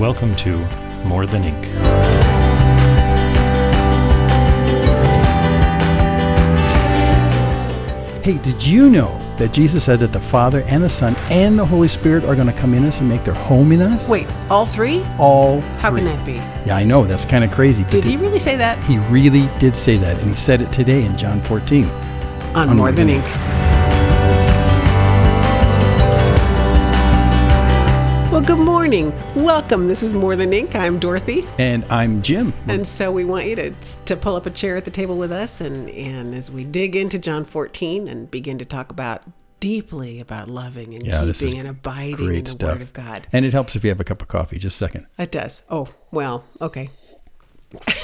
Welcome to More Than Ink. Hey, did you know that Jesus said that the Father and the Son and the Holy Spirit are going to come in us and make their home in us? Wait, all three? All How three. can that be? Yeah, I know. That's kind of crazy. but Did he really say that? He really did say that, and he said it today in John 14. On More Than Ink. Well, morning. Welcome. This is More Than Ink. I'm Dorothy. And I'm Jim. And so we want you to, to pull up a chair at the table with us. And, and as we dig into John 14 and begin to talk about deeply about loving and Yeah, keeping and abiding in the stuff. Word of God. And it helps if you have a cup of coffee. Just a second. It does. Oh, well, okay.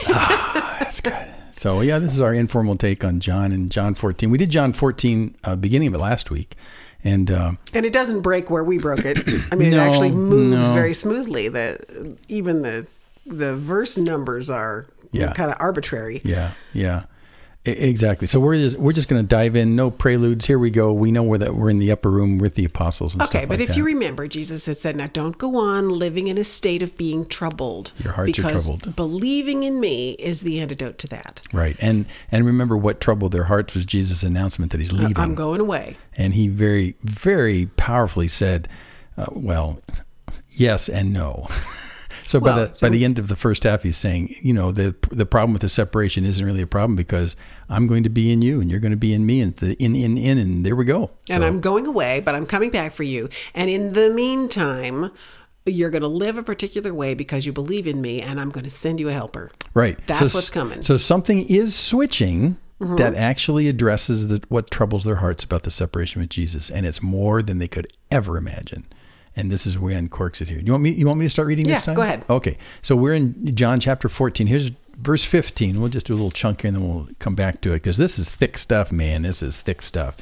ah, That's good. So, yeah, this is our informal take on John and John 14. We did John 14 uh, beginning of it last week. And uh, And it doesn't break where we broke it. I mean, No, it actually moves no. very smoothly. The even the the verse numbers are Yeah. kind of arbitrary. Yeah, yeah, exactly. So we're just we're just going to dive in. No preludes. Here we go. We know where that we're in the upper room with the apostles and stuff. Okay, but like if you remember, Jesus had said, "Now don't go on living in a state of being troubled, Your hearts are because troubled." believing in me is the antidote to that. right, and and remember what troubled their hearts was Jesus' announcement that he's leaving, I'm going away. and he very very powerfully said, uh, "Well, yes and no." So by the so- by the end of the first half, he's saying, you know, the the problem with the separation isn't really a problem because I'm going to be in you and you're going to be in me and the in in in and there we go. And So- I'm going away, but I'm coming back for you. And in the meantime, you're going to live a particular way because you believe in me, and I'm going to send you a helper. Right. That's what's coming. Mm-hmm. So something is switching that actually addresses the, what troubles their hearts about the separation with Jesus, and it's more than they could ever imagine. And this is where he uncorks it here. You want me? You want me to start reading Yeah, this time? go ahead. Okay. So we're in John chapter 14. Here's verse 15. We'll just do a little chunk here, and then we'll come back to it because this is thick stuff, man. This is thick stuff.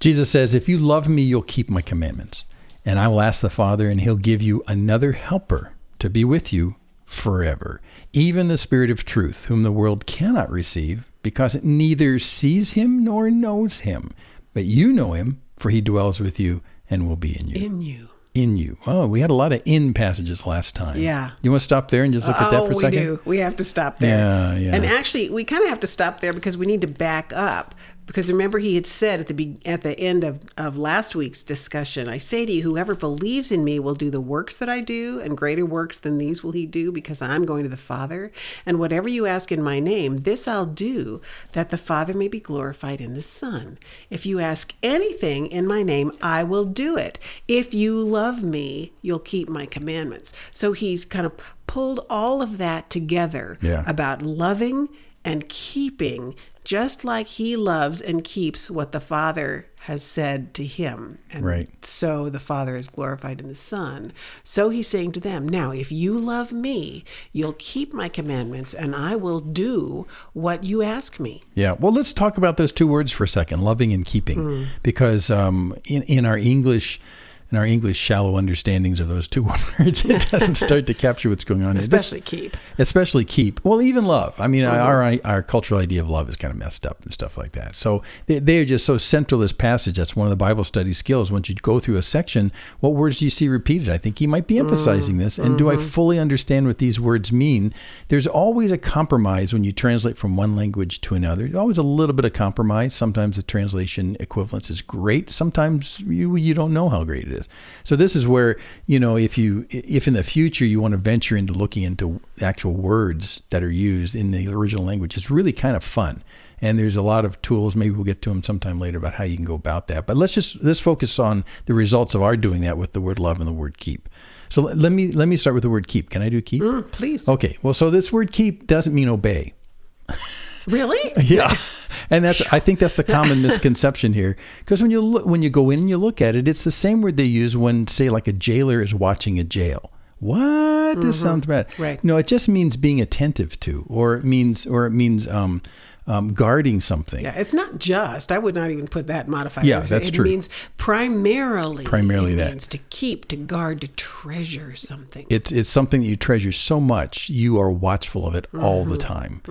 Jesus says, If you love me, you'll keep my commandments. And I will ask the Father, and he'll give you another helper to be with you forever, even the Spirit of truth, whom the world cannot receive, because it neither sees him nor knows him. But you know him, for he dwells with you and will be in you. In you. In you. Oh, we had a lot of in passages last time. Yeah. You want to stop there and just look at that oh, for a second? we do. We have to stop there. Yeah, yeah. And actually, we kind of have to stop there because we need to back up. Because remember, he had said at the be- at the end of, of last week's discussion, I say to you, whoever believes in me will do the works that I do, and greater works than these will he do, because I'm going to the Father. And whatever you ask in my name, this I'll do, that the Father may be glorified in the Son. If you ask anything in my name, I will do it. If you love me, you'll keep my commandments. So he's kind of pulled all of that together Yeah. about loving and keeping just like he loves and keeps what the father has said to him and Right. so the father is glorified in the son so he's saying to them now if you love me you'll keep my commandments and i will do what you ask me Yeah. Well, let's talk about those two words for a second, loving and keeping, Mm. because um, in in our English. In our English shallow understandings of those two words, it doesn't start to capture what's going on. here. This- especially keep especially keep. Well, even love. I mean, mm-hmm. our our cultural idea of love is kind of messed up and stuff like that. So they, they are just so central to this passage. That's one of the Bible study skills. Once you go through a section, what words do you see repeated? I think he might be mm-hmm. emphasizing this. And do I mm-hmm. fully understand what these words mean? There's always a compromise when you translate from one language to another. There's always a little bit of compromise. Sometimes the translation equivalence is great. Sometimes you you don't know how great it is. So this is where you know if you if in the future you want to venture into looking into actual words that are used in the original language, it's really kind of fun. And there's a lot of tools. Maybe we'll get to them sometime later about how you can go about that. But let's just let's focus on the results of our doing that with the word love and the word keep. So let let me let me start with the word keep. Can I do keep? Mm, please Okay. Well, so this word keep doesn't mean obey. really Yeah, and that's I think that's the common misconception here. Because when you look, when you go in and you look at it, it's the same word they use when, say, like a jailer is watching a jail. What? This sounds bad. Mm-hmm. Right. No, it just means being attentive to, or it means, or it means um, um, guarding something. Yeah, it's not just. I would not even put that modifier. Yeah, that's it true. means primarily. Primarily it that. means to keep, to guard, to treasure something. It's it's something that you treasure so much, you are watchful of it all Mm-hmm. the time,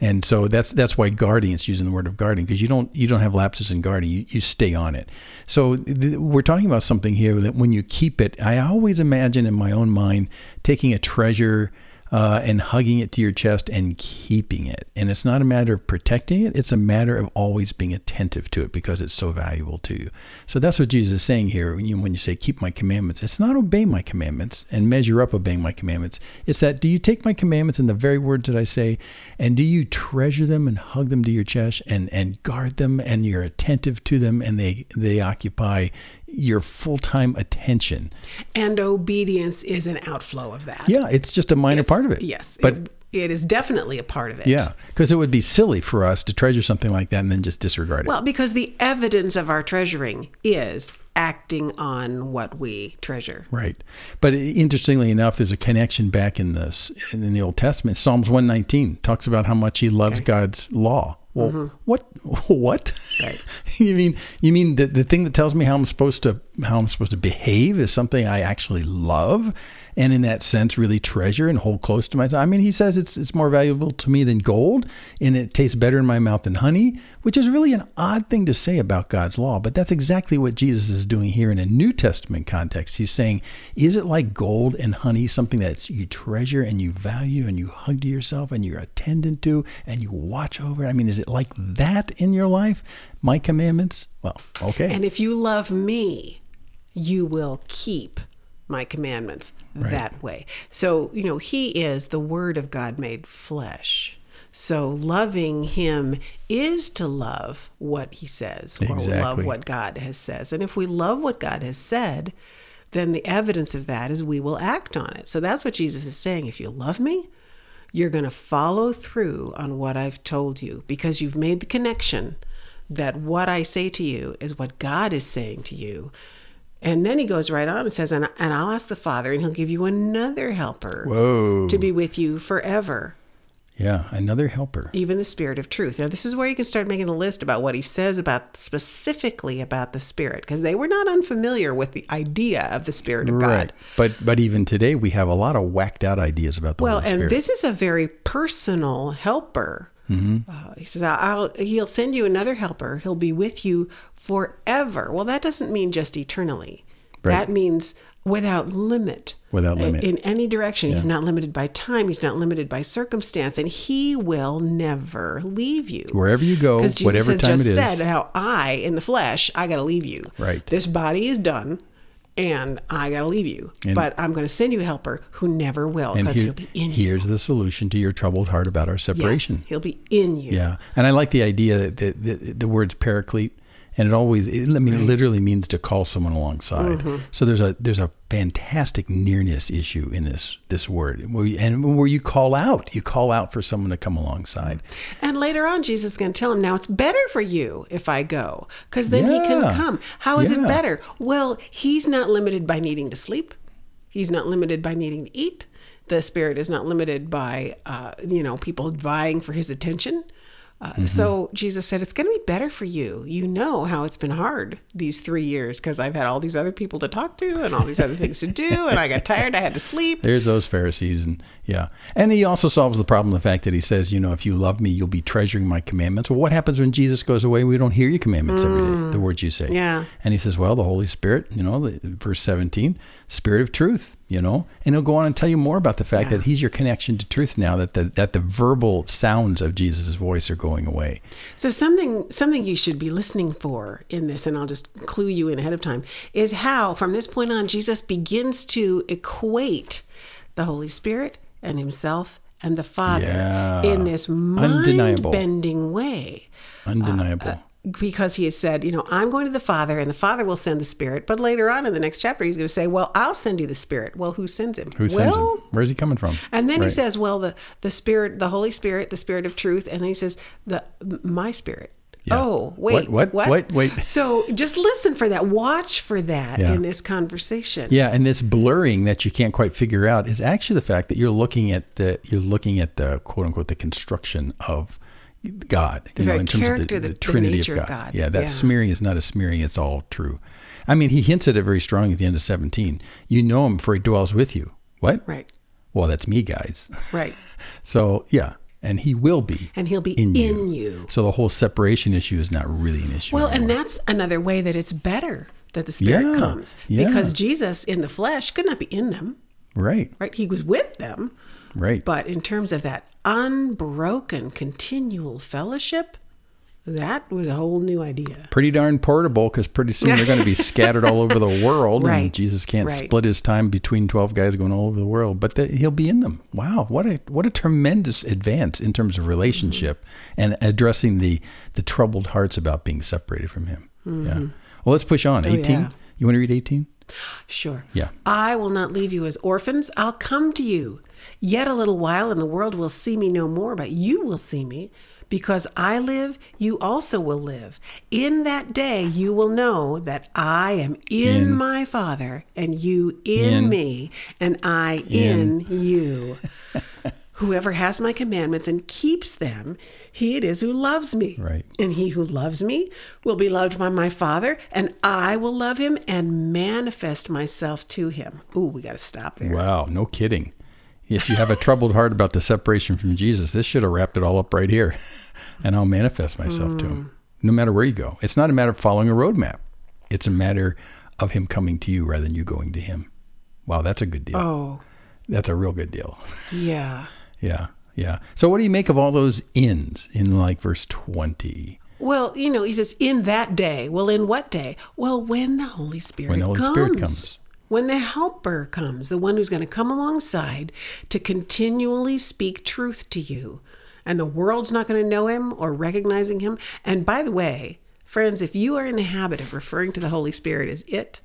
and so that's that's why guarding. It's using the word of guarding because you don't you don't have lapses in guarding. You, you stay on it. So th- we're talking about something here that when you keep it, I always imagine in my own mind taking a treasure. Uh, and hugging it to your chest and keeping it. And it's not a matter of protecting it, it's a matter of always being attentive to it because it's so valuable to you. So that's what Jesus is saying here when you, when you say, Keep my commandments. It's not obey my commandments and measure up obeying my commandments. It's that do you take my commandments in the very words that I say, and do you treasure them and hug them to your chest and, and guard them and you're attentive to them and they, they occupy your full time attention? and obedience is an outflow of that. Yeah, it's just a minor It's- part of it. Yes. But it, it is definitely a part of it. Yeah, because it would be silly for us to treasure something like that and then just disregard it. Well, because the evidence of our treasuring is acting on what we treasure. right. But interestingly enough, there's a connection back in this in the Old Testament. Psalms 119 talks about how much he loves God's law. Well, mm-hmm. what? What? Right. you mean you mean the, the thing that tells me how I'm supposed to how I'm supposed to behave is something I actually love, and in that sense really treasure and hold close to myself. I mean, he says it's it's more valuable to me than gold, and it tastes better in my mouth than honey, which is really an odd thing to say about God's law. But that's exactly what Jesus is doing here in a New Testament context. He's saying, is it like gold and honey, something that you treasure and you value and you hug to yourself and you're attendant to and you watch over? I mean, is it like that in your life? My commandments? Well, okay. And if you love me, you will keep my commandments that way. So, you know, he is the word of God made flesh. So loving him is to love what he says or love what God has says. And if we love what God has said, then the evidence of that is we will act on it. So that's what Jesus is saying. If you love me, you're going to follow through on what I've told you because you've made the connection that what I say to you is what God is saying to you. And then he goes right on and says, and, and I'll ask the Father, and he'll give you another helper Whoa. to be with you forever, yeah, another helper. even the Spirit of truth. Now, this is where you can start making a list about what he says about specifically about the Spirit, because they were not unfamiliar with the idea of the Spirit of God. Right. But but even today we have a lot of whacked out ideas about the Well, Holy and this is a very personal helper. Mm-hmm. Uh, he says, I'll, he'll send you another helper. He'll be with you forever. Well, that doesn't mean just eternally. Right. That means without limit. Without limit. In, any direction. He's not limited by time. He's not limited by circumstance. And he will never leave you. Wherever you go, Jesus whatever time just it is. said how I, in the flesh, I got to leave you. Right. This body is done. And I got to leave you. And- but I'm going to send you a helper who never will because he'll be in you. here's the solution to your troubled heart about our separation. Yes, he'll be in you. Yeah, and I like the idea that the, the, the words paraclete, and it always, it, I mean, it literally means to call someone alongside. Mm-hmm. So there's a there's a fantastic nearness issue in this this word, where you, and where you call out, you call out for someone to come alongside. And later on, Jesus is going to tell him, now it's better for you if I go, because then he can come. How is it better? Well, he's not limited by needing to sleep. He's not limited by needing to eat. The spirit is not limited by, uh, you know, people vying for his attention. Uh, Mm-hmm. So Jesus said, it's going to be better for you. You know how it's been hard these three years because I've had all these other people to talk to and all these other things to do, and I got tired. I had to sleep. There's those Pharisees, and yeah, and he also solves the problem the fact that he says, you know, if you love me, you'll be treasuring my commandments. Well, what happens when Jesus goes away? We don't hear your commandments every day, the words you say. Mm. Yeah. and he says, well, the Holy Spirit, you know, the, verse 17, Spirit of truth, you know, and he'll go on and tell you more about the fact that he's your connection to truth now. That the that the verbal sounds of Jesus' voice are going away. So something something you should be listening for in this, and I'll just clue you in ahead of time, is how from this point on Jesus begins to equate the Holy Spirit and Himself and the Father Yeah. in this Undeniable. mind-bending way. Uh, Undeniable. Because he has said, you know, I'm going to the Father, and the Father will send the Spirit. But later on in the next chapter, he's going to say, well, I'll send you the Spirit. Well, who sends him? Who sends well, him? Where's he coming from? and then he says, "Well, the the spirit, the Holy Spirit, the Spirit of truth," and then he says, "the my spirit." Yeah. Oh, wait. What? What? Wait, wait. So just listen for that. Watch for that Yeah. in this conversation. Yeah, and this blurring that you can't quite figure out is actually the fact that you're looking at the you're looking at the quote unquote the construction of God, The you know, in terms of the, the- the Trinity of God. God. Yeah, that Yeah. smearing is not a smearing; it's all true. I mean, he hints at it very strongly at the end of 17. You know him, for he dwells with you. What? Right. Well, that's me, guys. Right. So yeah, and he will be And he'll be in in, you. you. So the whole separation issue is not really an issue. Well, and that's another way that it's better that the Spirit Yeah, comes. yeah. Because Jesus in the flesh could not be in them, right, right? He was with them. Right. But in terms of that unbroken, continual fellowship, that was a whole new idea. pretty darn portable because pretty soon they're going to be scattered all over the world, and Jesus can't Right. split his time between twelve guys going all over the world. But the, he'll be in them. Wow, what a what a tremendous advance in terms of relationship and addressing the the troubled hearts about being separated from Him. Yeah. Well, let's push on. Eighteen. Mm-hmm. Oh, yeah. You want to read eighteen? Sure. Yeah. I will not leave you as orphans. I'll come to you. Yet a little while, and the world will see me no more, but you will see me. Because I live, you also will live. In that day, you will know that I am in, In. my Father, and you in, In. me, and I in, you. Whoever has my commandments and keeps them, he it is who loves me. Right. And he who loves me will be loved by my Father, and I will love him and manifest myself to him. Ooh, we got to stop there. Wow, no kidding. If you have a troubled heart about the separation from Jesus, this should have wrapped it all up right here. And I'll manifest myself to Mm. him, no matter where you go. It's not a matter of following a roadmap, it's a matter of him coming to you rather than you going to him. Wow, that's a good deal. Oh, That's a real good deal. yeah. Yeah, yeah. So, what do you make of all those ins in like verse 20? Well, you know, he says, in that day. Well, in what day? Well, when the Holy Spirit When the Holy comes. Spirit comes. When the Helper comes, the one who's going to come alongside to continually speak truth to you. And the world's not going to know him or recognizing him. And by the way, friends, if you are in the habit of referring to the Holy Spirit as it,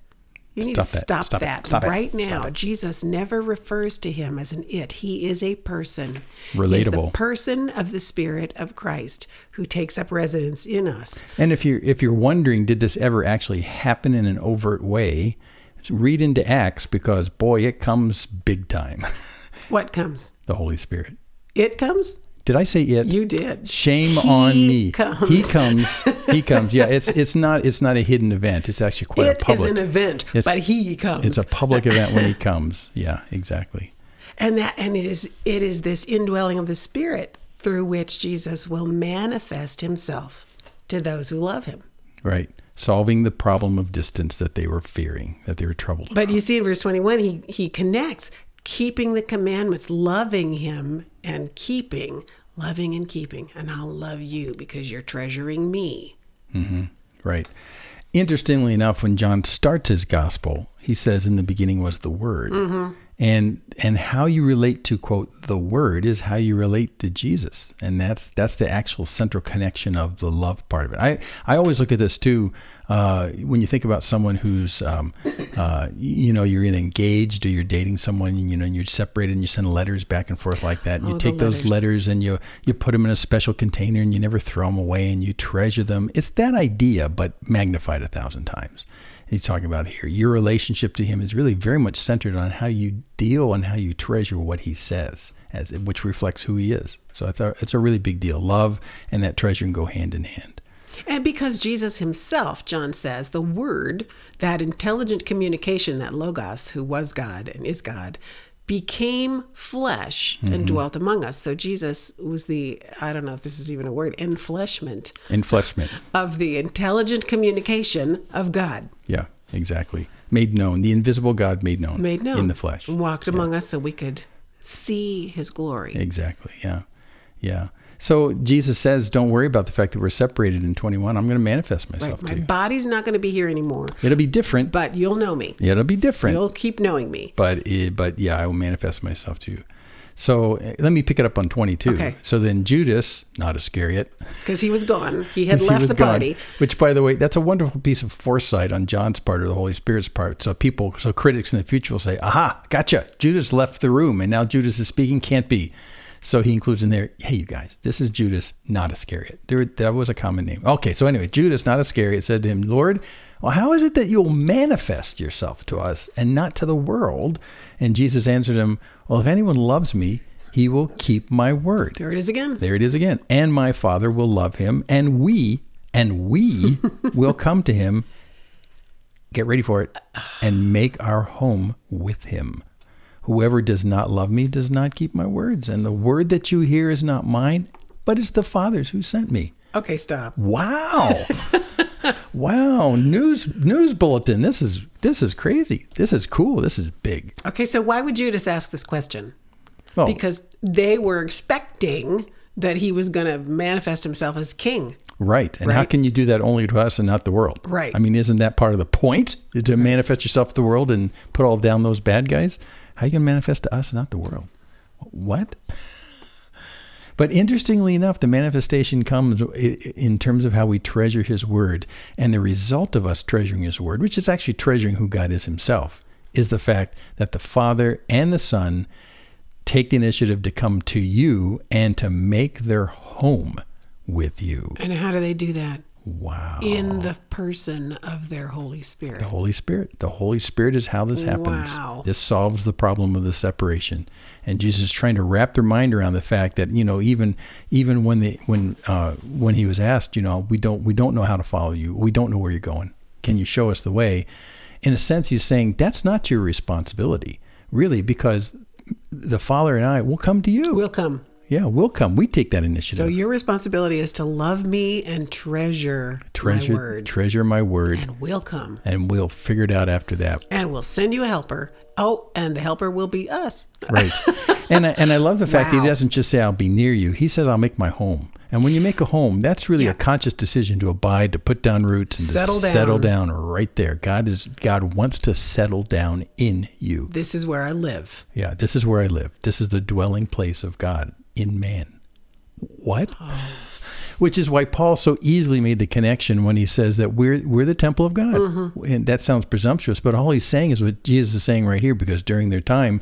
you need Stop to that. stop, Stop that Stop right now. Jesus never refers to him as an it. He is a person. He is the Relatable. person of the Spirit of Christ who takes up residence in us. And if you're if you're wondering, did this ever actually happen in an overt way? Read into Acts because boy, it comes big time. What comes? the Holy Spirit. It comes? Did I say it? You did. Shame He on me. Comes. He comes. He comes. Yeah, it's it's not it's not a hidden event. It's actually quite It a public. is an event, It's- but he comes. It's a public event when he comes. Yeah, exactly. and that and it is it is this indwelling of the Spirit through which Jesus will manifest himself to those who love him. Right. Solving the problem of distance that they were fearing, that they were troubled. With. But you see in verse 21, he, he connects keeping the commandments, loving him and keeping, loving and keeping. And I'll love you because you're treasuring me. Mm-hmm. Right. Interestingly enough, when John starts his gospel, he says, "In the beginning was the Word," mm-hmm. And and how you relate to quote the Word is how you relate to Jesus, and that's that's the actual central connection of the love part of it. I I always look at this too uh, when you think about someone who's um, uh, you know you're either engaged or you're dating someone, you know, and you're separated, and you send letters back and forth like that, and you Oh, the take those letters. letters and you you put them in a special container and you never throw them away and you treasure them. It's that idea, but magnified a thousand times. He's talking about here. Your relationship to him is really very much centered on how you deal and how you treasure what he says, as which reflects who he is. So it's a it's a really big deal. Love and that treasuring go hand in hand. And because Jesus himself, John says, the Word, that intelligent communication, that Logos, who was God and is God, became flesh and mm-hmm. dwelt among us. So Jesus was the, I don't know if this is even a word, enfleshment Enfleshment. of the intelligent communication of God Yeah, exactly. Made known. The invisible God made known. made known in the flesh. Walked among us so we could see his glory. Exactly. Yeah. Yeah. So Jesus says, don't worry about the fact that we're separated in 21. I'm going to manifest myself Right. to My you. body's not going to be here anymore, It'll be different. but you'll know me. Yeah, it'll be different. You'll keep knowing me. but it, but yeah, I will manifest myself to you. So uh, let me pick it up on 22. Okay. So then Judas, not Iscariot, Because he was gone. He had He left was the gone. party. Which, by the way, that's a wonderful piece of foresight on John's part or the Holy Spirit's part. So people, so critics in the future will say, "Aha, gotcha! Judas left the room, and now Judas is speaking. Can't be." So he includes in there, hey, you guys, this is Judas, not Iscariot. There, that was a common name. Okay, so anyway, Judas, not Iscariot, said to him, Lord, well, how is it that you'll manifest yourself to us and not to the world? And Jesus answered him, Well, if anyone loves me, he will keep my word. There it is again. There it is again. And my Father will love him, and we, and we will come to him, get ready for it, and make our home with him. Whoever does not love me does not keep my words, and the word that you hear is not mine, but it's the Father's who sent me. Okay, stop. Wow. wow, news news bulletin. This is this is crazy. This is cool. This is big. Okay, so why would Judas ask this question? Well, Because they were expecting that he was going to manifest himself as king. Right. And how can you do that only to us and not the world? Right. I mean, isn't that part of the point? To manifest yourself to the world and put all down those bad guys? How you going to manifest to us not the world? What? But interestingly enough, the manifestation comes in terms of how we treasure His Word. And the result of us treasuring His Word, which is actually treasuring who God is Himself, is the fact that the Father and the Son take the initiative to come to you and to make their home with you. And how do they do that? Wow. In the person of their Holy Spirit. The Holy Spirit. The Holy Spirit is how this happens. Wow. This solves the problem of the separation. And Jesus is trying to wrap their mind around the fact that you know even even when they when uh, when he was asked, you know, we don't we don't know how to follow you. We don't know where you're going. Can you show us the way? In a sense, he's saying that's not your responsibility, really, because the Father and I will come to you. We'll come. Yeah, we'll come. We take that initiative. So your responsibility is to love me and treasure, treasure my word. treasure my word, and we'll come. and we'll figure it out after that. And we'll send you a helper. Oh, and the helper will be us. Right. and I, and I love the fact that he doesn't just say I'll be near you. He says I'll make my home. And when you make a home, that's really Yeah. a conscious decision to abide, to put down roots, and Settle to down. settle down right there. God is God wants to settle down in you. This is where I live. Yeah, this is where I live. This is the dwelling place of God in man. What? Which is why Paul so easily made the connection when he says that we're we're the temple of God. Mm-hmm. And that sounds presumptuous, but all he's saying is what Jesus is saying right here because during their time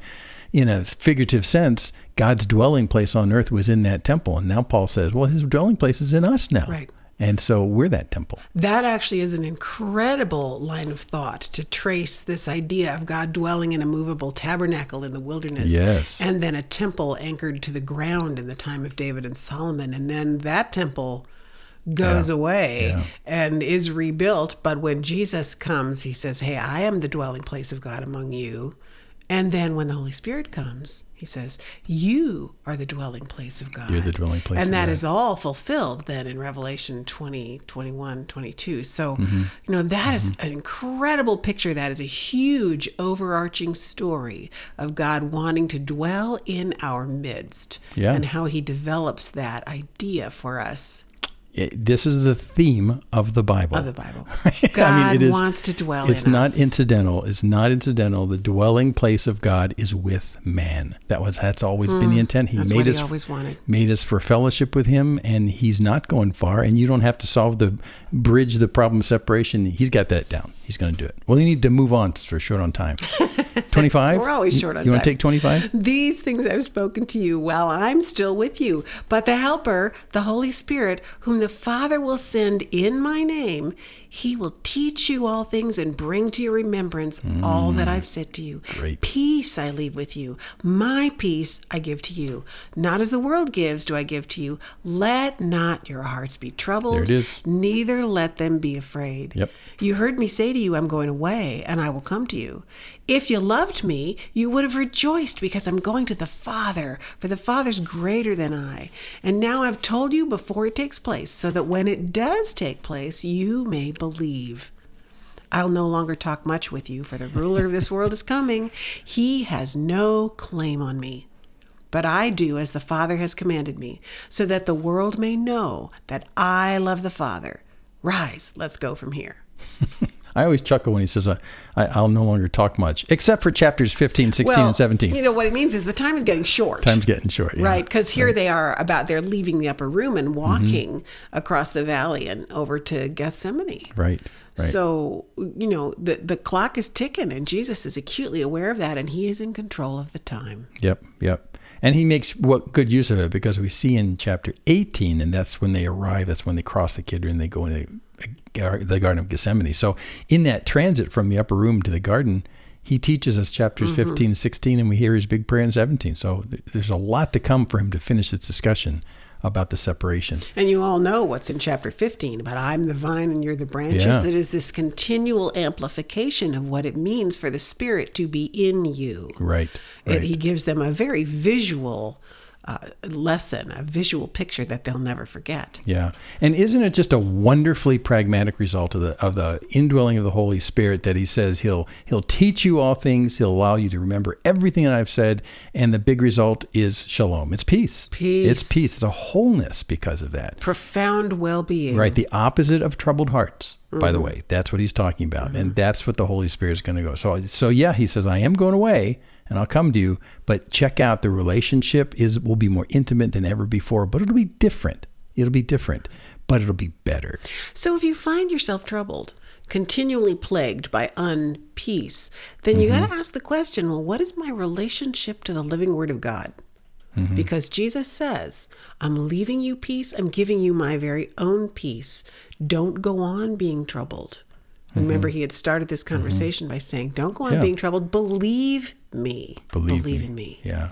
in a figurative sense, God's dwelling place on earth was in that temple. And now Paul says, well, his dwelling place is in us now. Right. And so we're that temple. That actually is an incredible line of thought to trace this idea of God dwelling in a movable tabernacle in the wilderness. Yes. And then a temple anchored to the ground in the time of David and Solomon. And then that temple goes Yeah. away Yeah. and is rebuilt. But when Jesus comes, he says, Hey, I am the dwelling place of God among you. And then when the Holy Spirit comes, he says, You are the dwelling place of God. You're the dwelling place And that God. is all fulfilled then in Revelation 20, 21, 22. So, Mm-hmm. you know, that is an incredible picture. That is a huge overarching story of God wanting to dwell in our midst Yeah. and how he develops that idea for us It- this is the theme of the Bible. of the Bible. God wants to dwell It's not us. incidental. It's not incidental. The dwelling place of God is with man. That was that's always been the mm, intent. He. That's made what he us always wanted. made us for fellowship with Him, and He's not going far. And you don't have to solve the bridge the problem of separation. He's got that down. He's going to do it. Well, you need to move on. for short on time. Twenty five. We're always short on time. You want to take twenty five? These things I've spoken to you while I'm still with you. But the Helper, the Holy Spirit, whom the Father will send in my name, he will teach you all things and bring to your remembrance all that mm. I've said to you. Great. Peace I leave with you. My peace I give to you. Not as the world gives, do I give to you. Let not your hearts be troubled. There it is. Neither let them be afraid. Yep. You heard me say to you, I'm going away, and I will come to you. If you loved me, you would have rejoiced because I'm going to the Father, for the Father's greater than I. And now I've told you before it takes place, so that when it does take place, you may believe. I'll no longer talk much with you, for the ruler of this world is coming. He has no claim on me. But I do as the Father has commanded me, so that the world may know that I love the Father. Rise, let's go from here. I always chuckle when he says, uh, I, "I'll no longer talk much," except for chapters 15, 16, and seventeen. You know what it means is the time is getting short. Time's getting short. yeah. Right, because here they are about they're leaving the upper room and Mm-hmm. walking across the valley and over to Gethsemane. Right. So, you know, the, the clock is ticking, and Jesus is acutely aware of that, and he is in control of the time. Yep, yep. And he makes what good use of it because we see in chapter 18, and that's when they arrive, that's when they cross the Kidron, and they go into the Garden of Gethsemane. So, in that transit from the upper room to the garden, he teaches us chapters Mm-hmm. 15 and 16, and we hear his big prayer in 17. So, there's a lot to come for him to finish this discussion about the separation. And you all know what's in chapter 15 about I'm the vine and you're the branches. Yeah. That is this continual amplification of what it means for the Spirit to be in you. Right. It, right. he gives them a very visual uh, lesson, a visual picture that they'll never forget. Yeah, and isn't it just a wonderfully pragmatic result of the of the indwelling of the Holy Spirit that He says He'll He'll teach you all things, He'll allow you to remember everything that I've said, and the big result is shalom. It's peace. Peace. It's peace. It's a wholeness because of that. Profound well being. Right, the opposite of troubled hearts. By the way, that's what he's talking about, and that's what the Holy Spirit is going to go. So, so yeah, he says, "I am going away, and I'll come to you." But check out the relationship is will be more intimate than ever before, but it'll be different. It'll be different, but it'll be better. So if you find yourself troubled, continually plagued by unpeace, then you Mm-hmm. got to ask the question well, what is my relationship to the living Word of God? Mm-hmm. Because Jesus says, I'm leaving you peace, I'm giving you my very own peace. Don't go on being troubled. Remember, he had started this conversation by saying, Don't go on Mm-hmm. Yeah. being troubled. Believe me. Believe, in me. Yeah.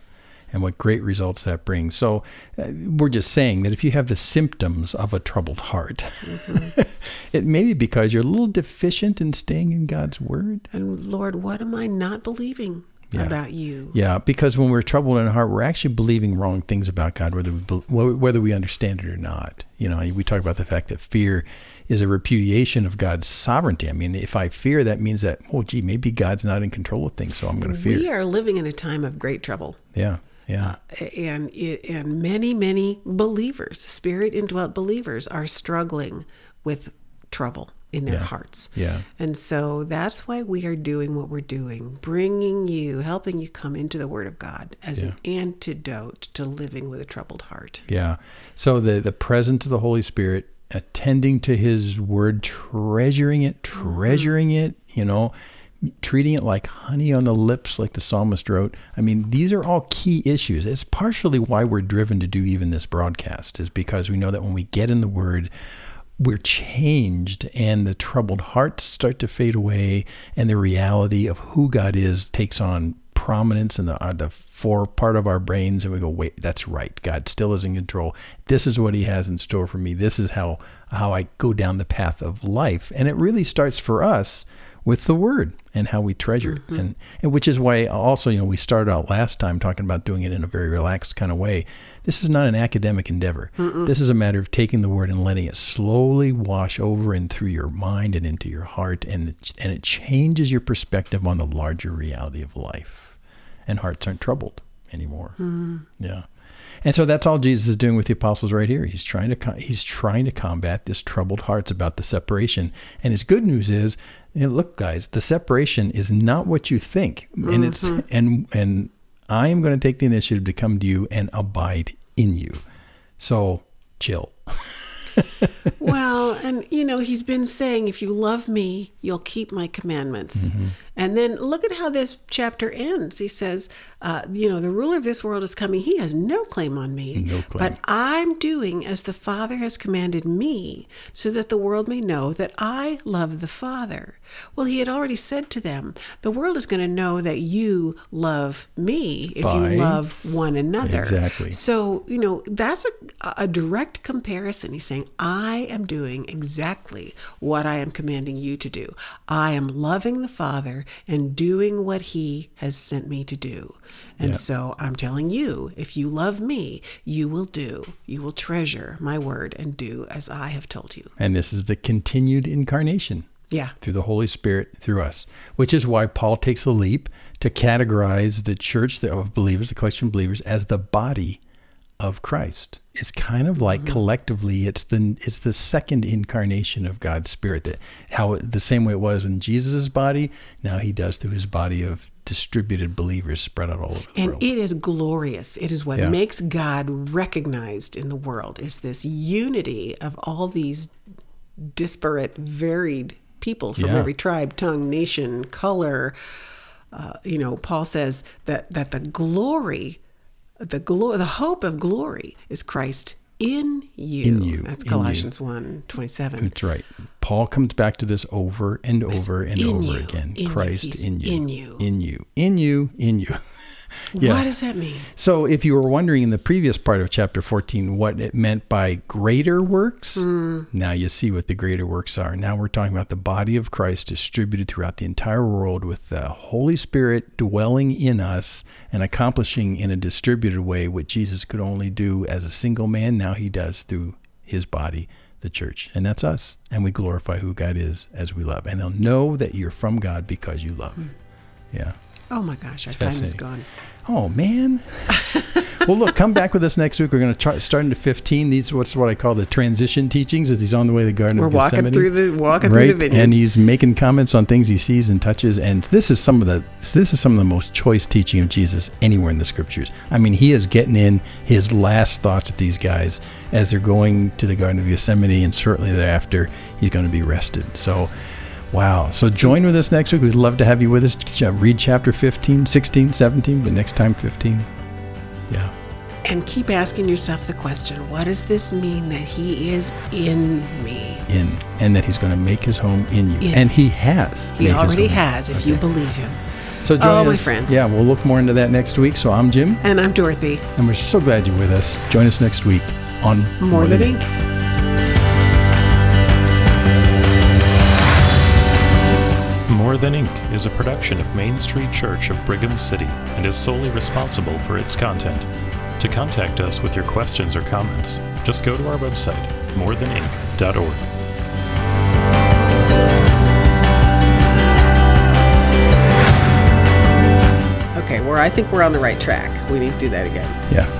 And what great results that brings. So, uh, we're just saying that if you have the symptoms of a troubled heart, it may be because you're a little deficient in staying in God's word. And Lord, what am I not believing Yeah. about you? Yeah, because when we're troubled in heart, we're actually believing wrong things about God, whether we whether we understand it or not. You know, we talk about the fact that fear is a repudiation of God's sovereignty. I mean, if I fear, that means that oh, gee, maybe God's not in control of things, so I'm going to fear. We are living in a time of great trouble. Yeah, yeah, uh, and it, and many many believers spirit indwelt believers are struggling with trouble in their Yeah. hearts yeah. and so that's why we are doing what we're doing bringing you helping you come into the word of god as an antidote to living with a troubled heart Yeah. So the the presence of the Holy Spirit, attending to His Word, treasuring it, treasuring it. You know, treating it like honey on the lips, like the psalmist wrote. I mean, these are all key issues. It's partially why we're driven to do even this broadcast, is because we know that when we get in the Word. We're changed, and the troubled hearts start to fade away, and the reality of who God is takes on prominence in the uh, the fore part of our brains, and we go, "Wait, that's right. God still is in control. This is what He has in store for me. This is how how I go down the path of life." And it really starts for us with the Word and how we treasure it, mm-hmm. and, and which is why also you know we started out last time talking about doing it in a very relaxed kind of way. This is not an academic endeavor. This is a matter of taking the Word and letting it slowly wash over and through your mind and into your heart, and it, and it changes your perspective on the larger reality of life and hearts aren't troubled anymore. Hmm. Yeah. And so that's all Jesus is doing with the apostles right here. He's trying to he's trying to combat this troubled hearts about the separation. And his good news is, you know, look guys, the separation is not what you think. And it's mm-hmm. and and I am going to take the initiative to come to you and abide in you. So, chill. well and you know he's been saying if you love me you'll keep my commandments Mm-hmm. and then look at how this chapter ends he says uh, you know the ruler of this world is coming he has no claim on me No claim. but i'm doing as the father has commanded me so that the world may know that i love the father well he had already said to them the world is going to know that you love me if By- you love one another Exactly. so, you know, that's a, a direct comparison. He's saying, I am doing exactly what I am commanding you to do. I am loving the Father and doing what He has sent me to do. And Yeah. so I'm telling you, if you love me, you will do, you will treasure my word and do as I have told you. And this is the continued incarnation. Yeah. through the Holy Spirit through us, which is why Paul takes a leap to categorize the church of believers, the collection of believers, as the body of Christ. It's kind of like collectively, it's the it's the second incarnation of God's Spirit. That how the same way it was in Jesus' body, now He does through His body of distributed believers spread out all over the And world. And it is glorious. It is what Yeah. makes God recognized in the world is this unity of all these disparate, varied peoples from Yeah. every tribe, tongue, nation, color. Uh, you know, Paul says that that the glory, the glory, the hope of glory is Christ in you. In you, That's you. Colossians 1, 27. That's right. Paul comes back to this over and over and over you, again. in. Christ in you. in you. In you. In you. In you. yeah. What does that mean? So, if you were wondering in the previous part of chapter 14 what it meant by greater works, Hmm. now you see what the greater works are. Now we're talking about the body of Christ distributed throughout the entire world with the Holy Spirit dwelling in us and accomplishing in a distributed way what Jesus could only do as a single man. Now he does through his body, the church. And that's us. And we glorify who God is as we love. And they'll know that you're from God because you love. Hmm. Yeah. Oh my gosh, our time is gone. Oh man. well, look, come back with us next week. We're going to try, start into 15. These what's what I call the transition teachings as he's on the way to the Garden of Gethsemane. We're walking through the walking right, through the vineyards. and he's making comments on things he sees and touches. And this is some of the this is some of the most choice teaching of Jesus anywhere in the scriptures. I mean, he is getting in his last thoughts with these guys as they're going to the Garden of Gethsemane, and certainly thereafter he's going to be rested. So. Wow. So join with us next week. We'd love to have you with us. Read chapter 15, 16, 17, the next time 15. Yeah. and keep asking yourself the question, what does this mean that he is in me? In and that he's going to make his home in you. In. And he has. He already has if you believe him. So join Oh, my us. friends. Yeah, we'll look more into that next week. So I'm Jim, And I'm Dorothy. and we're so glad you're with us. Join us next week on More than ink. More Than Ink is a production of Main Street Church of Brigham City and is solely responsible for its content. To contact us with your questions or comments, just go to our website, morethanink.org. Okay, well, I think we're on the right track. We need to do that again. Yeah.